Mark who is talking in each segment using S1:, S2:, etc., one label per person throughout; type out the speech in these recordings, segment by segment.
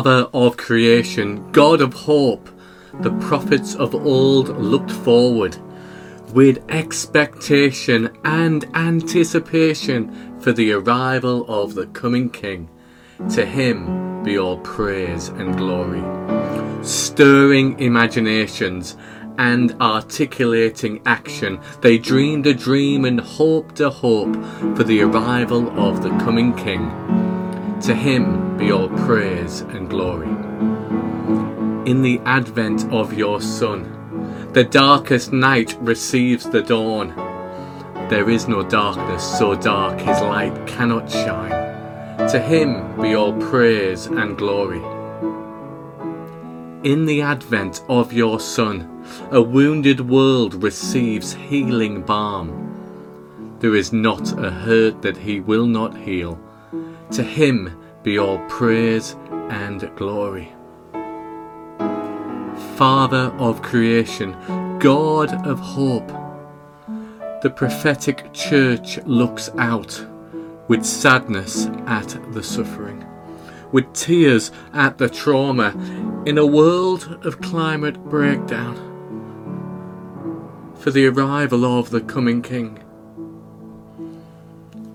S1: Father of creation, God of hope, the prophets of old looked forward with expectation and anticipation for the arrival of the coming King. To him be all praise and glory. Stirring imaginations and articulating action, they dreamed a dream and hoped a hope for the arrival of the coming King. To him be all praise and glory. In the advent of your Son, the darkest night receives the dawn. There is no darkness so dark his light cannot shine. To him be all praise and glory. In the advent of your Son, a wounded world receives healing balm. There is not a hurt that he will not heal. To him be all praise and glory. Father of creation, God of hope. The prophetic church looks out with sadness at the suffering, with tears at the trauma in a world of climate breakdown. For the arrival of the coming King.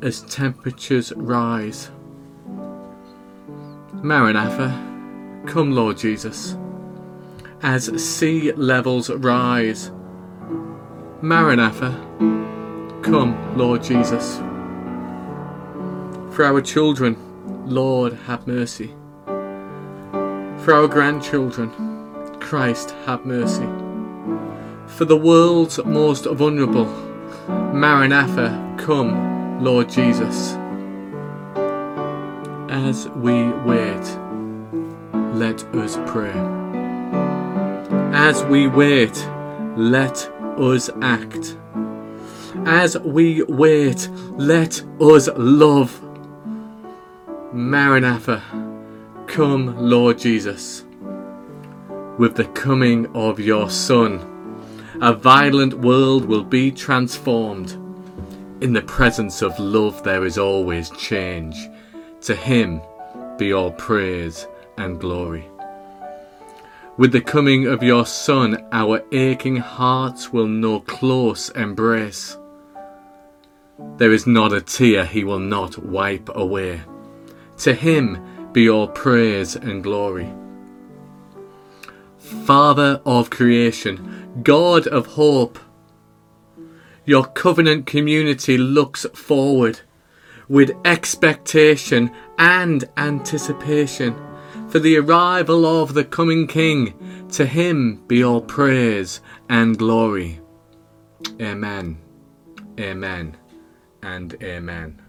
S1: As temperatures rise. Maranatha, come, Lord Jesus as sea levels rise. Maranatha, come, Lord Jesus. For our children, Lord, have mercy. For our grandchildren, Christ, have mercy. For the world's most vulnerable, Maranatha, come, Lord Jesus. As we wait, let us pray. As we wait, let us act. As we wait, let us love. Maranatha, come, Lord Jesus. With the coming of your Son, a violent world will be transformed. In the presence of love, there is always change. To him be all praise and glory. With the coming of your Son, our aching hearts will know close embrace. There is not a tear he will not wipe away. To him be all praise and glory. Father of creation, God of hope, your covenant community looks forward with expectation and anticipation for the arrival of the coming King. To him be all praise and glory. Amen. Amen. And amen.